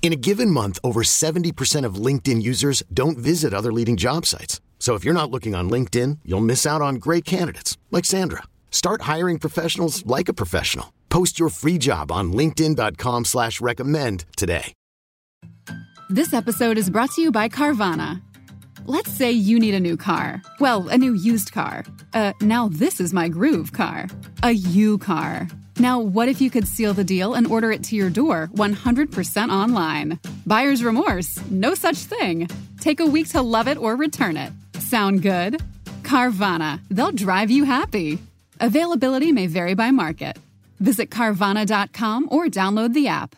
In a given month, over 70% of LinkedIn users don't visit other leading job sites. So if you're not looking on LinkedIn, you'll miss out on great candidates like Sandra. Start hiring professionals like a professional. Post your free job on LinkedIn.com slash recommend today. This episode is brought to you by Carvana. Let's say you need a new car. Well, a new used car. Uh, now this is my groove car. A U car. Now, what if you could seal the deal and order it to your door 100% online? Buyer's remorse? No such thing. Take a week to love it or return it. Sound good? Carvana. They'll drive you happy. Availability may vary by market. Visit Carvana.com or download the app.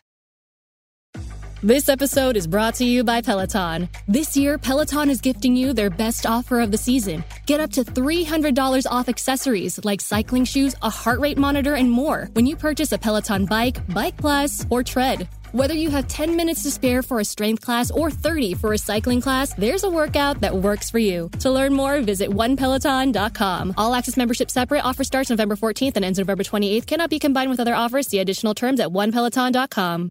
This episode is brought to you by Peloton. This year, Peloton is gifting you their best offer of the season. Get up to $300 off accessories like cycling shoes, a heart rate monitor, and more when you purchase a Peloton bike, Bike Plus, or Tread. Whether you have 10 minutes to spare for a strength class or 30 for a cycling class, there's a workout that works for you. To learn more, visit onepeloton.com. All access membership separate. Offer starts November 14th and ends November 28th. Cannot be combined with other offers. See additional terms at onepeloton.com.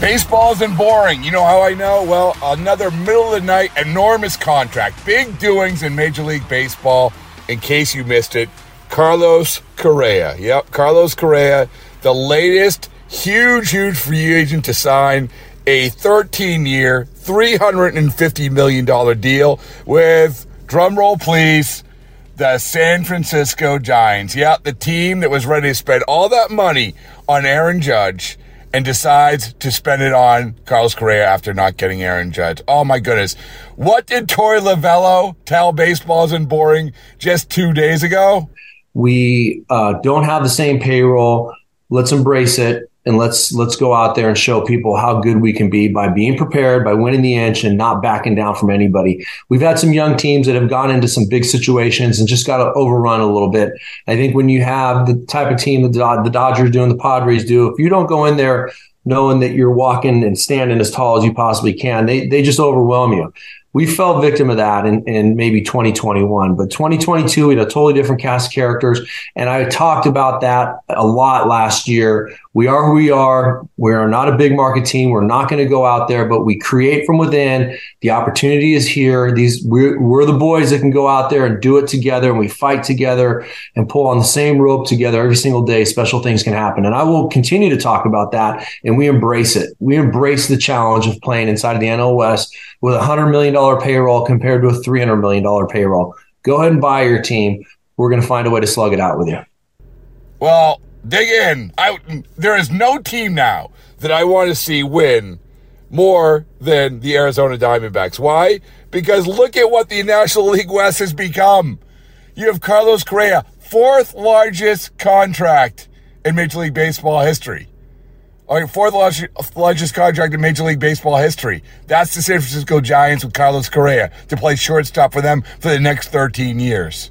Baseball isn't boring. You know how I know? Well, another middle of the night enormous contract. Big doings in Major League Baseball. In case you missed it, Carlos Correa. Yep, Carlos Correa, the latest huge, huge free agent to sign a 13 year, $350 million deal with, drumroll please, the San Francisco Giants. Yeah, the team that was ready to spend all that money on Aaron Judge and decides to spend it on Carlos Correa after not getting Aaron Judge. Oh my goodness. What did Torey Lovullo tell baseball isn't boring just two days ago? We uh, don't have the same payroll. Let's embrace it and let's let's go out there and show people how good we can be by being prepared, by winning the inch, and not backing down from anybody. We've had some young teams that have gone into some big situations and just got to overrun a little bit. I think when you have the type of team that the Dodgers do and the Padres do, if you don't go in there knowing that you're walking and standing as tall as you possibly can, they they just overwhelm you we fell victim of that in, in maybe 2021 but 2022 we had a totally different cast of characters and i talked about that a lot last year. We are who we are. We are not a big market team. We're not going to go out there but we create from within. The opportunity is here. These we're, we're the boys that can go out there and do it together and we fight together and pull on the same rope together every single day. Special things can happen and i will continue to talk about that and we embrace it. We embrace the challenge of playing inside of the nl west with a hundred million dollar payroll compared to a three hundred million dollar payroll. Go ahead and buy your team. We're going to find a way to slug it out with you. Well, dig in. I, there is no team now that I want to see win more than the Arizona Diamondbacks. Why? Because look at what the National League West has become. You have Carlos Correa, fourth largest contract in Major League Baseball history. All right, fourth largest contract in Major League Baseball history. That's the San Francisco Giants with Carlos Correa to play shortstop for them for the next 13 years.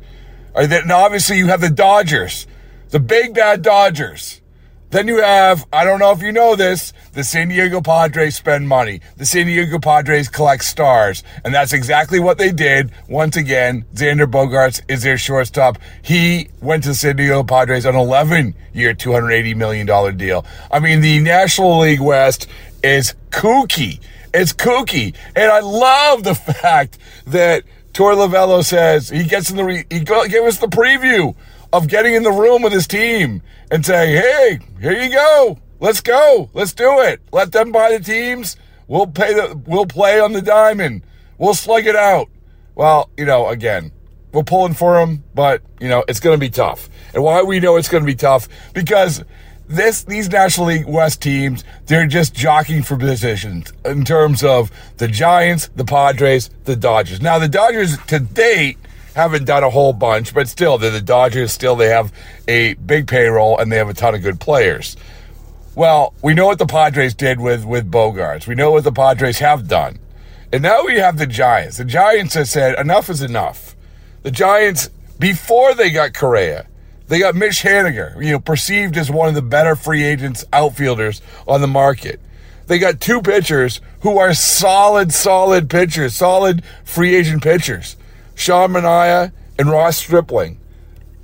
Then obviously you have the Dodgers, the big bad Dodgers. Then you have, I don't know if you know this, the San Diego Padres spend money. The San Diego Padres collect stars. And that's exactly what they did. Once again, Xander Bogaerts is their shortstop. He went to the San Diego Padres on an 11 year, $280 million deal. I mean, the National League West is kooky. It's kooky. And I love the fact that Tor Lovullo says he gets in the, re- he gave us the preview of getting in the room with his team and saying, hey, here you go. Let's go. Let's do it. Let them buy the teams. We'll pay the, we'll play on the diamond. We'll slug it out. Well, you know, again, we're pulling for him, but you know, it's going to be tough. And why we know it's going to be tough? Because this these National League West teams, they're just jockeying for positions in terms of the Giants, the Padres, the Dodgers. Now, the Dodgers to date haven't done a whole bunch, but still, they're the Dodgers. Still, they have a big payroll and they have a ton of good players. Well, we know what the Padres did with with Bogaerts. We know what the Padres have done, and now we have the Giants. The Giants have said enough is enough. The Giants, before they got Correa, they got Mitch Haniger, you know, perceived as one of the better free agents outfielders on the market. They got two pitchers who are solid, solid pitchers, solid free agent pitchers. Sean Manaea and Ross Stripling.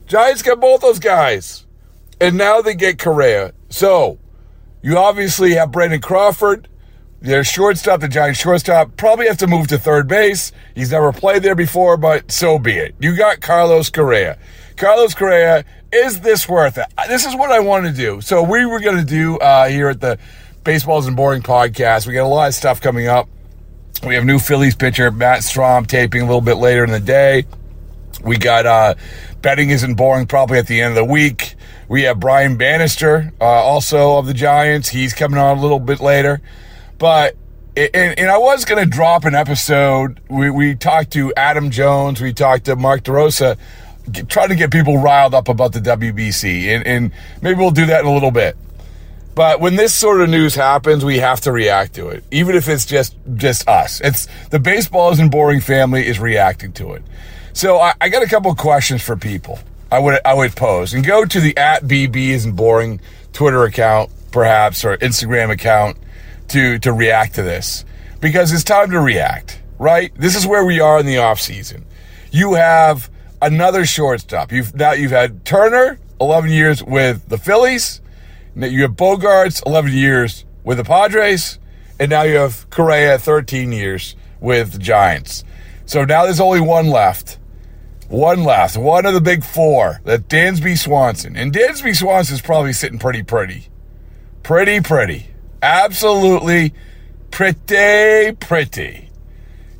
Giants got both those guys. And now they get Correa. So, you obviously have Brandon Crawford. Their shortstop, the Giants shortstop, probably have to move to third base. He's never played there before, but so be it. You got Carlos Correa. Carlos Correa, is this worth it? This is what I want to do. So we were going to do uh, here at the Baseball Isn't Boring podcast. We got a lot of stuff coming up. We have new Phillies pitcher Matt Strahm taping a little bit later in the day. We got uh, betting isn't boring probably at the end of the week. We have Brian Bannister, uh, also of the Giants. He's coming on a little bit later. But and, and I was going to drop an episode. We, we talked to Adam Jones. We talked to Mark DeRosa trying to get people riled up about the WBC, and, and maybe we'll do that in a little bit. But when this sort of news happens, we have to react to it, even if it's just just us. It's the baseball isn't boring family is reacting to it. So I, I got a couple questions for people. I would I would pose and go to the at BB isn't boring Twitter account, perhaps, or Instagram account to to react to this because it's time to react. Right? This is where we are in the off season. You have another shortstop. You've now you've had Turner, 11 years with the Phillies. You have Bogaerts, 11 years with the Padres, and now you have Correa, 13 years with the Giants. So now there's only one left. One left. One of the big four. That Dansby Swanson. And Dansby Swanson's probably sitting pretty pretty. Pretty pretty. Absolutely pretty pretty.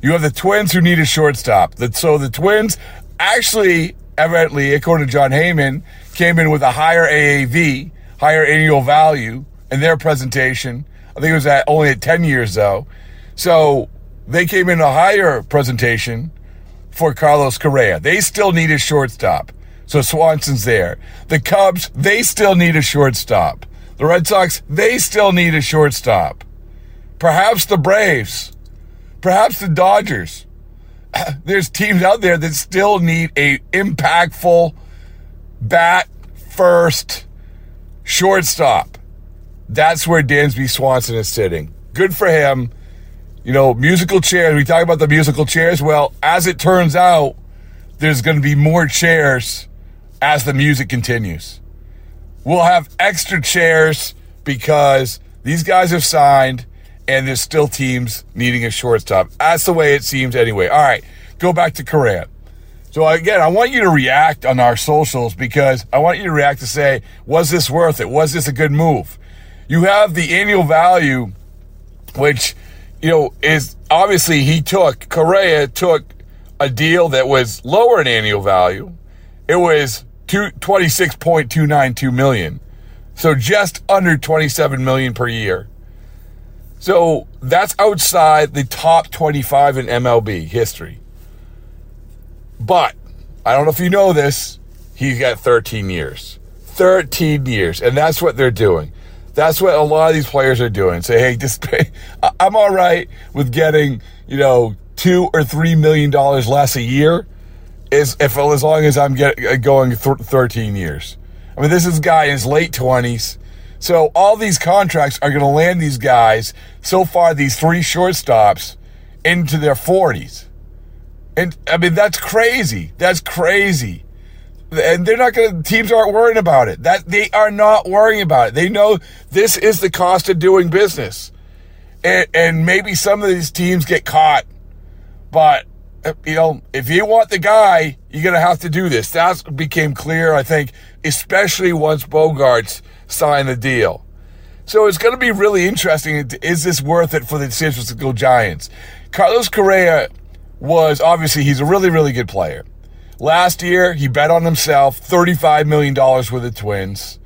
You have the Twins who need a shortstop. So the Twins actually, evidently, according to Jon Heyman, came in with a higher AAV, higher annual value in their presentation. I think it was at only at 10 years though. So they came in a higher presentation for Carlos Correa. They still need a shortstop. So Swanson's there. The Cubs, they still need a shortstop. The Red Sox, they still need a shortstop. Perhaps the Braves. Perhaps the Dodgers. there's teams out there that still need a impactful bat first shortstop. That's where Dansby Swanson is sitting. Good for him. You know, musical chairs. We talk about the musical chairs. Well, as it turns out, there's going to be more chairs as the music continues. We'll have extra chairs because these guys have signed and there's still teams needing a shortstop. That's the way it seems anyway. All right, go back to Correa. So again, I want you to react on our socials because I want you to react to say, was this worth it? Was this a good move? You have the annual value, which, you know, is obviously he took, Correa took a deal that was lower in annual value. It was two, 26.292 million. So just under 27 million per year. So that's outside the top 25 in MLB history. But I don't know if you know this, he's got 13 years. 13 years. And that's what they're doing. That's what a lot of these players are doing. Say, hey, just pay. I'm all right with getting, you know, two or three million dollars less a year, is if as long as I'm get, uh, going th- 13 years. I mean, this is guy in his late 20s. So all these contracts are going to land these guys, so far, these three shortstops, into their 40s. And I mean, that's crazy. That's crazy. And they're not going to, teams aren't worrying about it. That they are not worrying about it. They know this is the cost of doing business. and, and maybe some of these teams get caught. But you know, if you want the guy, you're going to have to do this. That became clear, I think, especially once Bogaerts signed the deal. So it's going to be really interesting. Is this worth it for the San Francisco Giants? Carlos Correa was obviously, he's a really, really good player. Last year, he bet on himself, $35 million with the Twins,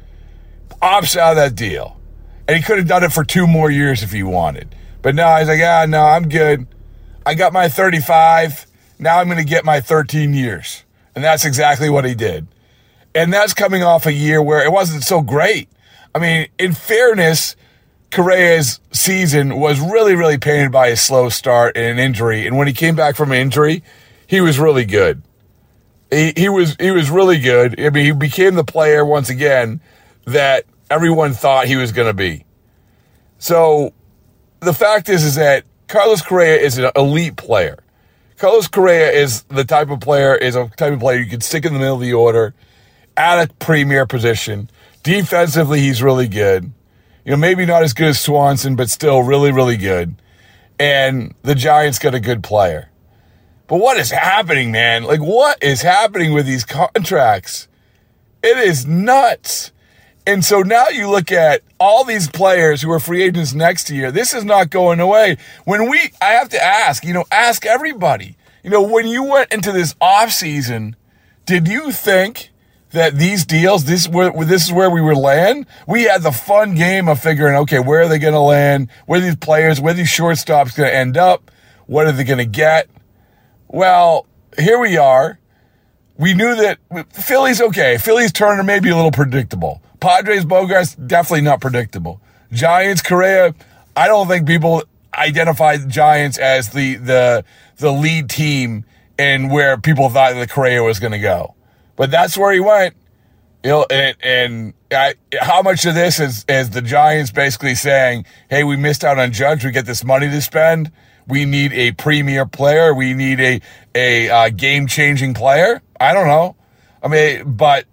opts out of that deal. And he could have done it for two more years if he wanted. But now he's like, ah, no, I'm good. I got my 35. Now I'm going to get my 13 years. And that's exactly what he did. And that's coming off a year where it wasn't so great. I mean, in fairness, Correa's season was really, really painted by a slow start and an injury. And when he came back from injury, he was really good. He, he was he was really good. I mean, he became the player once again that everyone thought he was going to be. So the fact is, is that Carlos Correa is an elite player. Carlos Correa is the type of player is a type of player you can stick in the middle of the order at a premier position. Defensively, he's really good. You know, maybe not as good as Swanson, but still really, really good. And the Giants got a good player. But what is happening, man? Like, what is happening with these contracts? It is nuts. And so now you look at all these players who are free agents next year. This is not going away. When we, I have to ask, you know, ask everybody, you know, when you went into this off season, did you think that these deals, this where this is where we would land? We had the fun game of figuring, okay, where are they going to land? Where these players, where these shortstops going to end up? What are they going to get? Well, here we are. We knew that Philly's okay. Philly's Turner may be a little predictable. Padres Bogaerts definitely not predictable. Giants Correa, I don't think people identify Giants as the the the lead team and where people thought the Correa was going to go. But that's where he went. And, and I, how much of this is, is the Giants basically saying, hey, we missed out on Judge. We get this money to spend. We need a premier player. We need a, a uh, game changing player. I don't know. I mean, but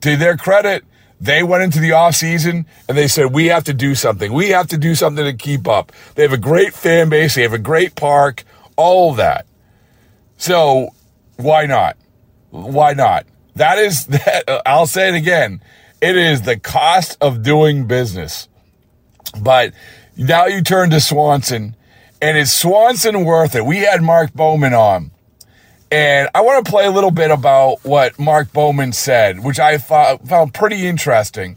to their credit, they went into the offseason and they said, we have to do something. We have to do something to keep up. They have a great fan base. They have a great park, all that. So why not? Why not? That is that. Uh, I'll say it again. It is the cost of doing business. But now you turn to Swanson and is Swanson worth it? We had Mark Bowman on and I want to play a little bit about what Mark Bowman said, which I found pretty interesting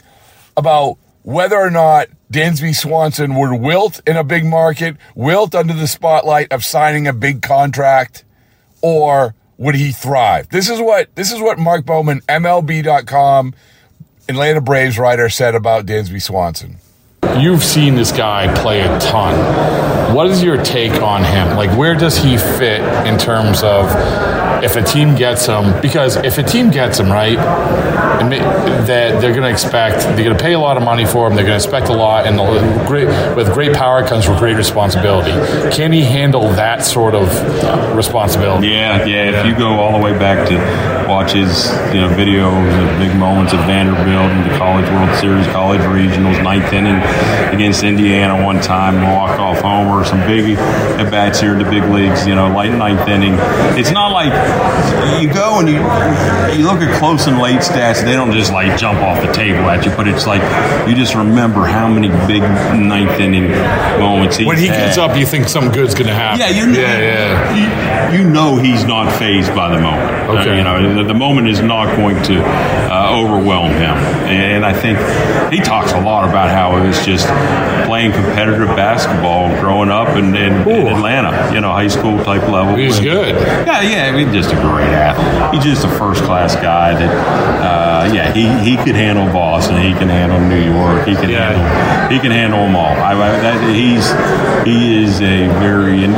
about whether or not Dansby Swanson would wilt in a big market, wilt under the spotlight of signing a big contract, or would he thrive? This is what this is what Mark Bowman, MLB.com, Atlanta Braves writer said about Dansby Swanson. You've seen this guy play a ton. What is your take on him? Like, where does he fit in terms of if a team gets him? Because if a team gets him, right, that they're going to expect, they're going to pay a lot of money for him, they're going to expect a lot, and great, with great power comes with great responsibility. Can he handle that sort of responsibility? Yeah, yeah. If you go all the way back to watch his you know, videos of big moments at Vanderbilt and the College World Series, College Regionals, ninth inning against Indiana one time, walk off homer, some big at bats here in the big leagues, you know, late ninth inning. It's not like you go and you you look at close and late stats, they don't just like jump off the table at you, but it's like you just remember how many big ninth inning moments When he had. gets up, you think something good's going to happen. Yeah, you yeah, yeah. You, you know he's not phased by the moment. Okay. Uh, you know, the, the moment is not going to uh, overwhelm him. And I think he talks a lot about how it was just playing competitive basketball growing up in, in, in Atlanta, you know, high school type level. He's good. Yeah, yeah, he's just a great athlete. He's just a first class guy that, uh, yeah, he, he could handle Boston, he can handle New York, he can Yeah. handle he can handle them all. I, I, that, he's he is a very in,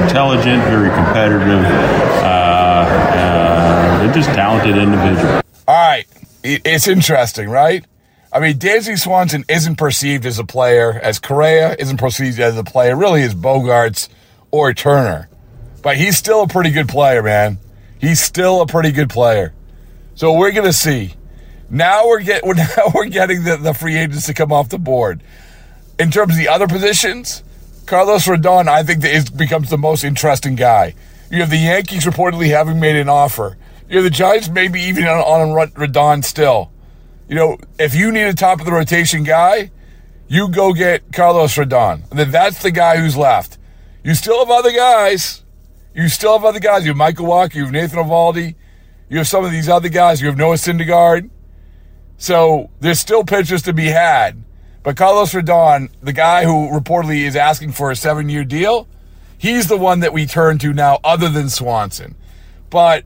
intelligent, very competitive, uh, uh, and just talented individual. All right, it's interesting, right? I mean, Dansby Swanson isn't perceived as a player, as Correa isn't perceived as a player, really as Bogaerts or Turner. But he's still a pretty good player, man. He's still a pretty good player. So we're gonna see. Now we're get now we're getting the, the free agents to come off the board. In terms of the other positions, Carlos Rodon, I think, is, becomes the most interesting guy. You have the Yankees reportedly having made an offer. You have the Giants maybe even on, on Rodon still. You know, if you need a top of the rotation guy, you go get Carlos Rodon. Then that's the guy who's left. You still have other guys. You still have other guys. You have Michael Wacha. you have Nathan Eovaldi, you have some of these other guys. You have Noah Syndergaard. So there's still pitchers to be had. But Carlos Rodon, the guy who reportedly is asking for a seven year deal, he's the one that we turn to now, other than Swanson. But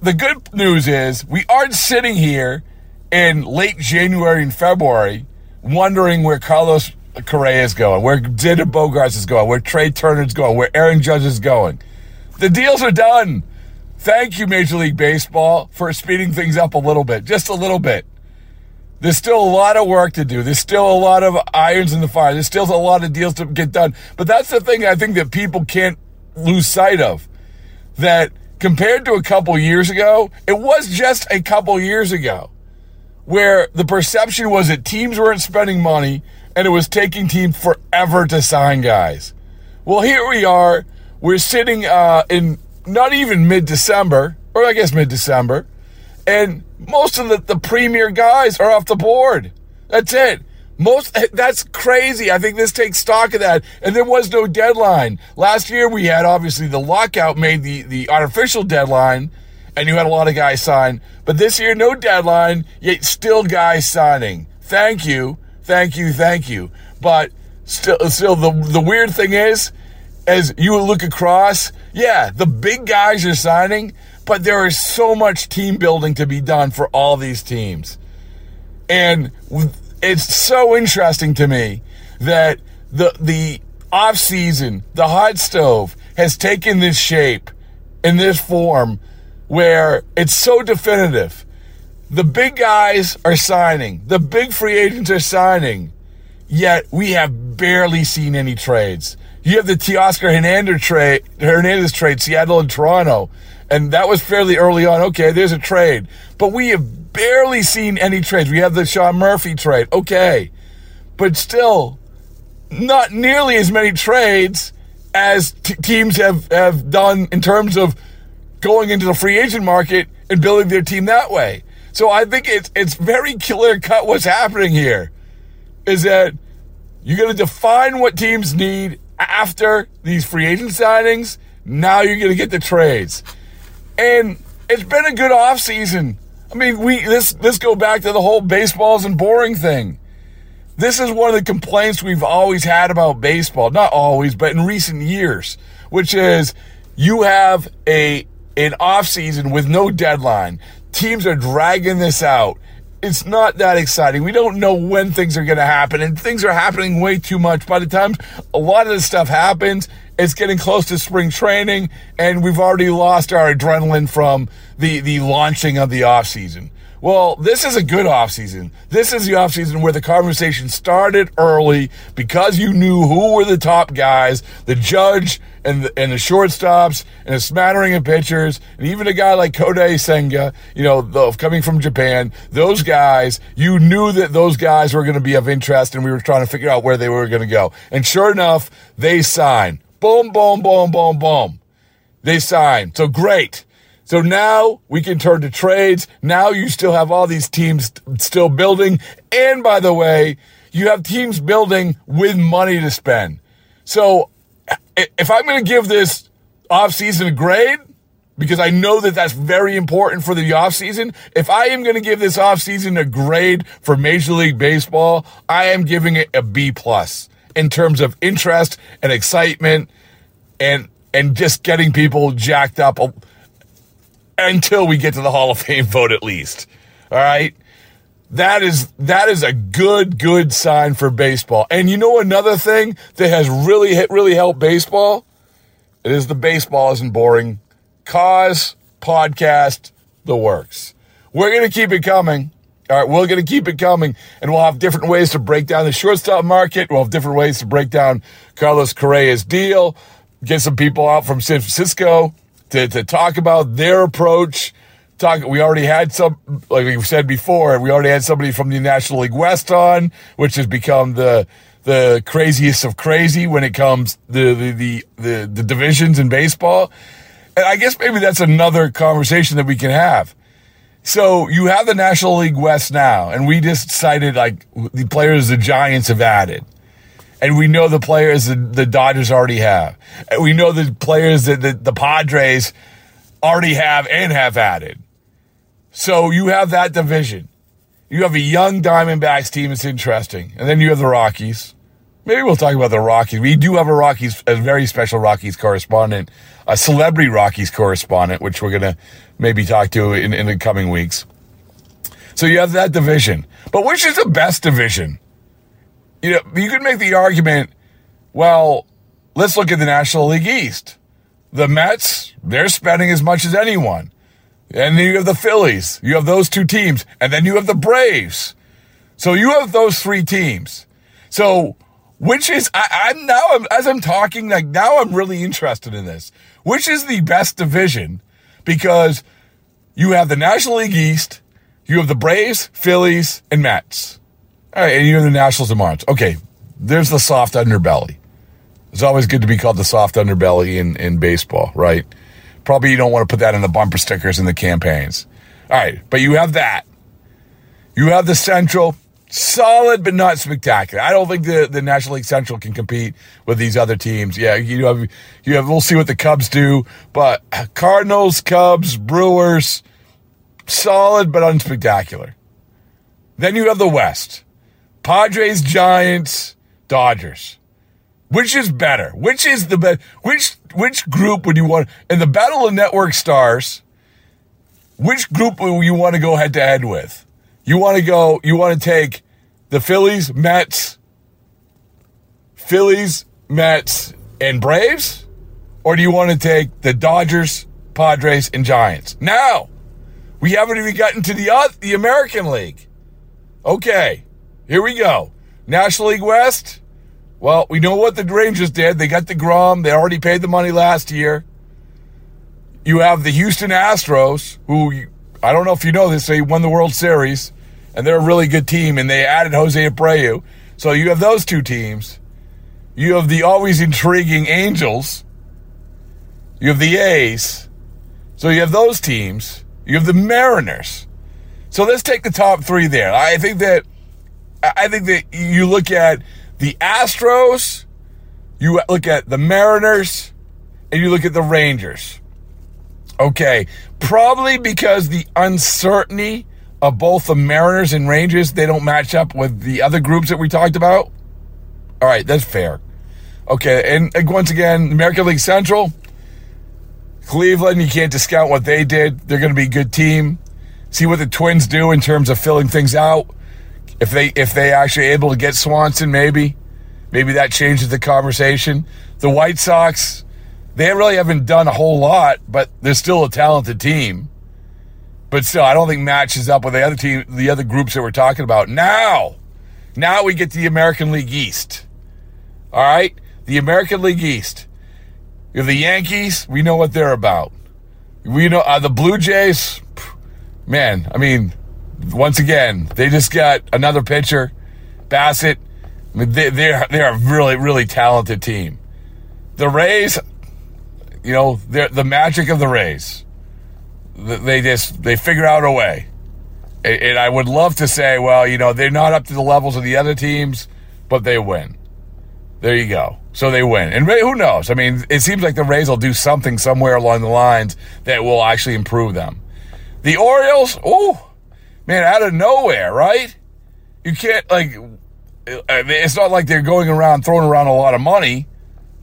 the good news is we aren't sitting here in late January and February wondering where Carlos Correa is going, where Xander Bogaerts is going, where Trea Turner is going, where Aaron Judge is going. The deals are done. Thank you, Major League Baseball, for speeding things up a little bit, just a little bit. There's still a lot of work to do. There's still a lot of irons in the fire. There's still a lot of deals to get done. But that's the thing I think that people can't lose sight of. That compared to a couple years ago, it was just a couple years ago where the perception was that teams weren't spending money and it was taking teams forever to sign guys. Well, here we are. We're sitting uh, in not even mid December, or I guess mid December, and most of the, the premier guys are off the board. That's it. Most that's crazy. I think this takes stock of that. And there was no deadline. Last year we had obviously the lockout made the, the artificial deadline, and you had a lot of guys sign. But this year, no deadline, yet still guys signing. Thank you, thank you, thank you. But still still the the weird thing is, as you look across, yeah, the big guys are signing, but there is so much team building to be done for all these teams. And it's so interesting to me that the the off season, the hot stove has taken this shape in this form where it's so definitive. The big guys are signing, the big free agents are signing, yet we have barely seen any trades. You have the Teoscar Hernandez trade, Hernandez trade, Seattle and Toronto and that was fairly early on. Okay, there's a trade. But we have barely seen any trades. We have the Sean Murphy trade. Okay. But still, not nearly as many trades as t- teams have, have done in terms of going into the free agent market and building their team that way. So I think it's it's very clear cut what's happening here. Is that you're going to define what teams need after these free agent signings. Now you're going to get the trades. And it's been a good off season. I mean, we this this go back to the whole baseball isn't boring thing. This is one of the complaints we've always had about baseball. Not always, but in recent years, which is you have a an off season with no deadline. Teams are dragging this out. It's not that exciting. We don't know when things are going to happen, and things are happening way too much. By the time a lot of this stuff happens, it's getting close to spring training, and we've already lost our adrenaline from the, the launching of the offseason. Well, this is a good offseason. This is the offseason where the conversation started early because you knew who were the top guys, the judge and the, and the shortstops and a smattering of pitchers, and even a guy like Kodai Senga, you know, the, coming from Japan. Those guys, you knew that those guys were going to be of interest, and we were trying to figure out where they were going to go. And sure enough, they signed. Boom, boom, boom, boom, boom. They signed. So great. So now we can turn to trades. Now you still have all these teams still building. And by the way, you have teams building with money to spend. So if I'm going to give this offseason a grade, because I know that that's very important for the offseason. If I am going to give this offseason a grade for Major League Baseball, I am giving it a B plus in terms of interest and excitement and and just getting people jacked up until we get to the Hall of Fame vote at least. All right? That is that is a good good sign for baseball. And you know another thing that has really hit, really helped baseball? It is the baseball isn't boring. Cause podcast the works. We're going to keep it coming. All right, we're going to keep it coming, and we'll have different ways to break down the shortstop market. We'll have different ways to break down Carlos Correa's deal. Get some people out from San Francisco to, to talk about their approach. Talk. We already had some, like we said before, we already had somebody from the National League West on, which has become the the craziest of crazy when it comes the the the the, the divisions in baseball. And I guess maybe that's another conversation that we can have. So you have the National League West now, and we just cited like the players the Giants have added. And we know the players that the Dodgers already have. And we know the players that the, the Padres already have and have added. So you have that division. You have a young Diamondbacks team It's interesting. And then you have the Rockies. Maybe we'll talk about the Rockies. We do have a Rockies, a very special Rockies correspondent, a celebrity Rockies correspondent, which we're going to maybe talk to in, in the coming weeks. So you have that division. But which is the best division? You know, you could make the argument, well, let's look at the National League East. The Mets, they're spending as much as anyone. And then you have the Phillies. You have those two teams. And then you have the Braves. So you have those three teams. So which is I, am now I'm, as I'm talking like now I'm really interested in this. Which is the best division? Because you have the National League East, you have the Braves, Phillies, and Mets. All right, and you have the Nationals and. Okay, there's the soft underbelly. It's always good to be called the soft underbelly in, in baseball, right? Probably you don't want to put that in the bumper stickers in the campaigns. All right, but you have that. You have the Central, solid but not spectacular. I don't think the, the National League Central can compete with these other teams. Yeah, you have you have we'll see what the Cubs do, but Cardinals, Cubs, Brewers, solid but unspectacular. Then you have the West. Padres, Giants, Dodgers. Which is better? Which is the best? Which which group would you want in the Battle of Network Stars? Which group would you want to go head to head with? You want to go? You want to take the Phillies, Mets, Phillies, Mets, and Braves, or do you want to take the Dodgers, Padres, and Giants? Now, we haven't even gotten to the uh, the American League. Okay, here we go. National League West. Well, we know what the Rangers did. They got deGrom. They already paid the money last year. You have the Houston Astros, who I don't know if you know this, they won the World Series, and they're a really good team, and they added Jose Abreu. So you have those two teams. You have the always intriguing Angels. You have the A's. So you have those teams. You have the Mariners. So let's take the top three there. I think that I think that you look at the Astros, you look at the Mariners, and you look at the Rangers. Okay, probably because the uncertainty of both the Mariners and Rangers, they don't match up with the other groups that we talked about. All right, that's fair. Okay, and once again, American League Central, Cleveland, you can't discount what they did. They're going to be a good team. See what the Twins do in terms of filling things out. If they if they actually able to get Swanson, maybe, maybe that changes the conversation. The White Sox, they really haven't done a whole lot, but they're still a talented team. But still, I don't think matches up with the other team, the other groups that we're talking about. Now, now we get to the American League East. All right, the American League East. You have the Yankees. We know what they're about. We know uh, the Blue Jays. Man, I mean, once again, they just got another pitcher, Bassitt. I mean, they, they're they're a really really talented team. The Rays, you know, they're the magic of the Rays. They just they figure out a way, and I would love to say, well, you know, they're not up to the levels of the other teams, but they win. There you go. So they win, and who knows? I mean, it seems like the Rays will do something somewhere along the lines that will actually improve them. The Orioles, oh man, out of nowhere, right? You can't like. It's not like they're going around throwing around a lot of money,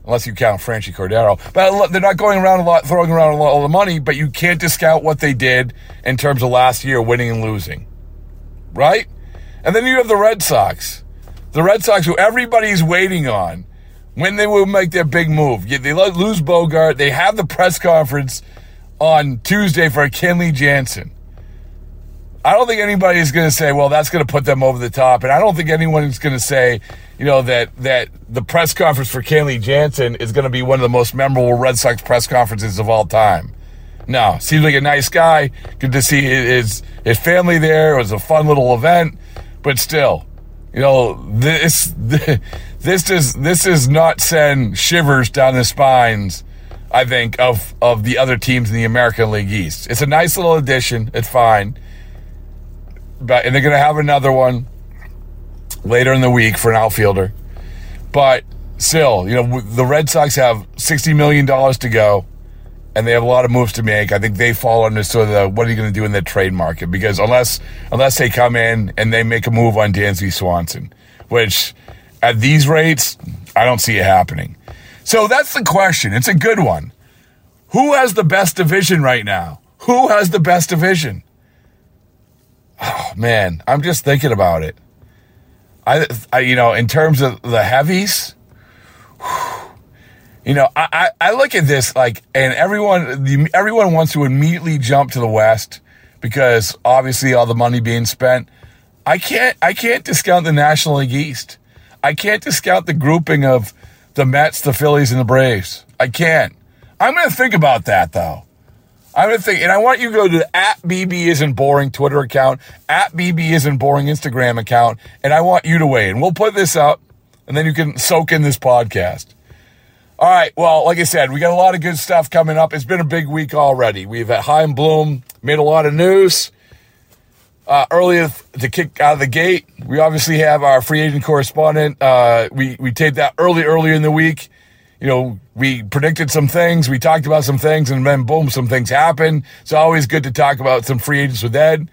unless you count Franchy Cordero. But they're not going around a lot, throwing around a lot of money. But you can't discount what they did in terms of last year, winning and losing, right? And then you have the Red Sox, the Red Sox, who everybody's waiting on when they will make their big move. They lose Bogart. They have the press conference on Tuesday for Kenley Jansen. I don't think anybody is going to say, well, that's going to put them over the top. And I don't think anyone is going to say, you know, that, that the press conference for Kenley Jansen is going to be one of the most memorable Red Sox press conferences of all time. No, seems like a nice guy. Good to see his, his family there. It was a fun little event, but still, you know, this, this does this does not send shivers down the spines. I think of of the other teams in the American League East. It's a nice little addition. It's fine, but and they're going to have another one later in the week for an outfielder. But still, you know, the Red Sox have sixty million dollars to go, and they have a lot of moves to make. I think they fall under sort of the what are you going to do in the trade market? Because unless unless they come in and they make a move on Dansby Swanson, which at these rates, I don't see it happening. So that's the question. It's a good one. Who has the best division right now? Who has the best division? Oh man, I'm just thinking about it. I, I you know, in terms of the heavies, you know, I, I, I look at this like, and everyone, the, everyone wants to immediately jump to the West because obviously all the money being spent. I can't, I can't discount the National League East. I can't discount the grouping of the Mets, the Phillies, and the Braves. I can't. I'm going to think about that though. I'm going to think, and I want you to go to the at BB isn't boring Twitter account, at BB isn't boring Instagram account, and I want you to weigh in. We'll put this up, and then you can soak in this podcast. All right. Well, like I said, we got a lot of good stuff coming up. It's been a big week already. We've had Chaim Bloom made a lot of news. Uh, earlier to kick out of the gate, we obviously have our free agent correspondent. Uh, we we taped that early, earlier in the week. You know, we predicted some things, we talked about some things, and then boom, some things happened. It's always good to talk about some free agents with Ed.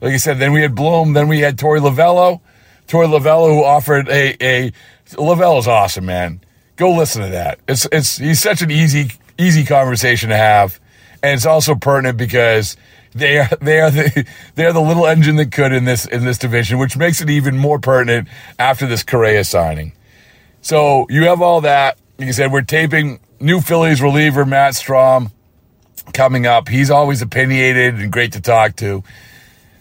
Like I said, then we had Bloom, then we had Torey Lovullo. Torey Lovullo, who offered a a Lovullo's awesome, man. Go listen to that. It's it's he's such an easy easy conversation to have, and it's also pertinent because they are they are the they are the little engine that could in this in this division, which makes it even more pertinent after this Correa signing. So you have all that. I said, we're taping new Phillies reliever Matt Strahm coming up. He's always opinionated and great to talk to.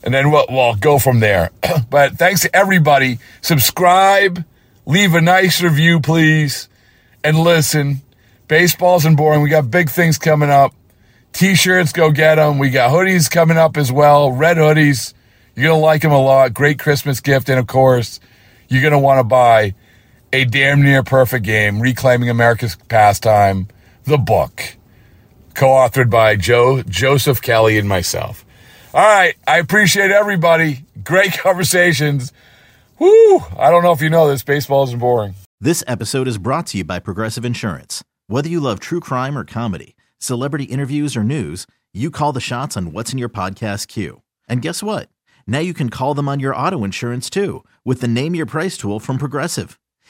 And then we'll, we'll go from there. but thanks to everybody. Subscribe, leave a nice review, please, and listen. Baseball isn't boring. We got big things coming up. T-shirts, go get them. We got hoodies coming up as well. Red hoodies. You're going to like them a lot. Great Christmas gift. And of course, you're going to want to buy a damn near perfect game, Reclaiming America's Pastime, the book, co-authored by Joe, Joseph Kelly and myself. All right. I appreciate everybody. Great conversations. Woo! I don't know if you know this. Baseball isn't boring. This episode is brought to you by Progressive Insurance. Whether you love true crime or comedy, celebrity interviews or news, you call the shots on what's in your podcast queue. And guess what? Now you can call them on your auto insurance too with the Name Your Price tool from Progressive.